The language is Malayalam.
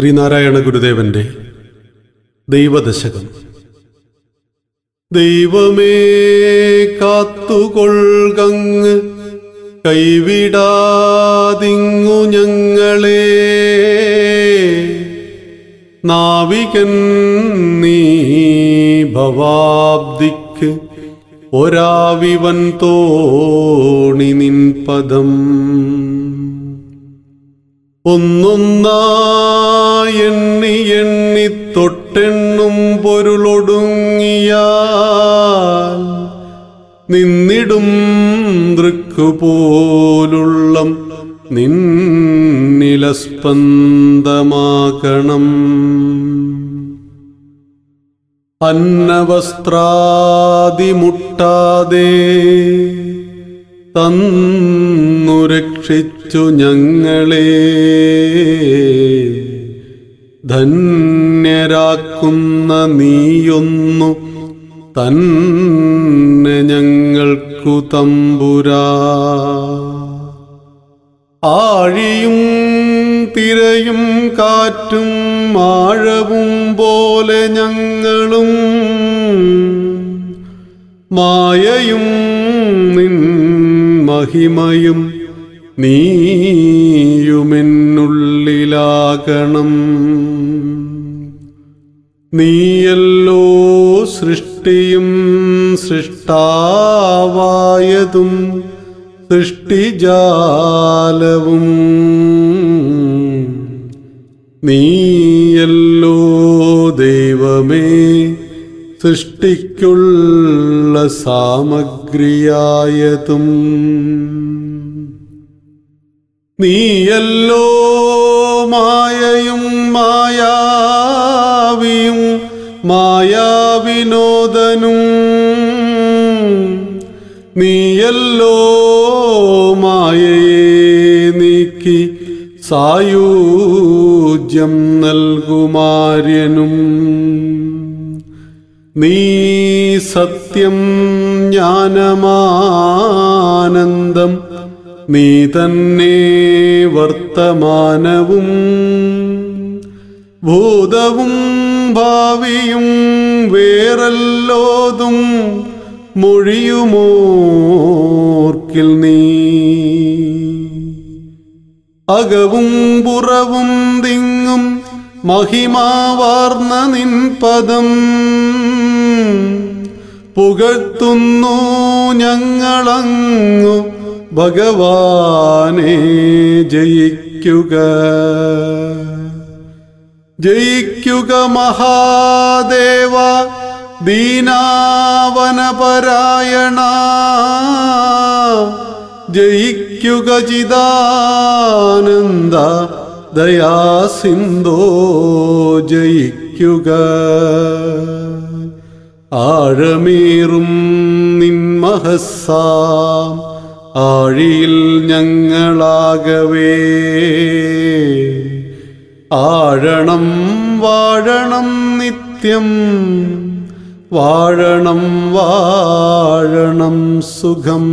ശ്രീനാരായണ ഗുരുദേവന്റെ ദൈവദശകം. ദൈവമേ കാത്തുകൊൾകങ്ങ് കൈവിടാതിങ്ങു ഞങ്ങളെ. നാവികൻ നീ ഭവാബ്ദിക്ക് ഒരാവിവൻ തോണി നിൻ പദം. ഒന്നൊന്നായി എണ്ണി എണ്ണി തൊട്ടെണ്ണും പൊരുളൊടുങ്ങിയാൽ നിന്നിടും ദൃക്കുപോലുള്ള നിന്നിലസ്പന്ദമാകണം അന്നവസ്ത്രാതിമുട്ടാതെ തന്നു രക്ഷിച്ചു ഞങ്ങളെ. ധന്യരാക്കുന്ന നീയൊന്നു തന്നെ ഞങ്ങൾക്കു തമ്പുരാ. ആഴിയും തിരയും കാറ്റും ആഴവും പോലെ ഞങ്ങളും മായയും നിൻ മഹിമയും നീയുമെന്നുള്ളിലാകണം. നീയല്ലോ സൃഷ്ടിയും സൃഷ്ടാവായതും സൃഷ്ടിജാലവും. നീയല്ലോ ദൈവമേ സൃഷ്ടിക്കുള്ള സാമഗ്രിയായതും. നീയല്ലോ നീയല്ലോ മായയെ നീക്കി സായൂജ്യം നൽകുമാര്യനും. നീ സത്യം ജ്ഞാനമാനന്ദം നീ തന്നെ വർത്തമാനവും. ഭൂതവും ഭാവിയും വേറല്ലോതും മൊഴിയുമോർക്കിൽ നീ. അകവും പുറവും തിങ്ങും മഹിമാവാർന്ന നിൻ പദം. പുകഴ്ത്തുന്നു ഞങ്ങളങ്ങു ഭഗവാനെ ജയിക്കുക. ജയിക്കുക മഹാദേവ ദീനാവനപരായണ. ജയിക്കുക ചിദാനന്ദ. ദയാസിന്ധോ ജയിക്കുക. ആഴമേറും നിൻമഹസാം ആഴിയിൽ ഞങ്ങളാകവേ. ആഴണം വാഴണം നിത്യം. വാഴണം വാഴണം സുഖം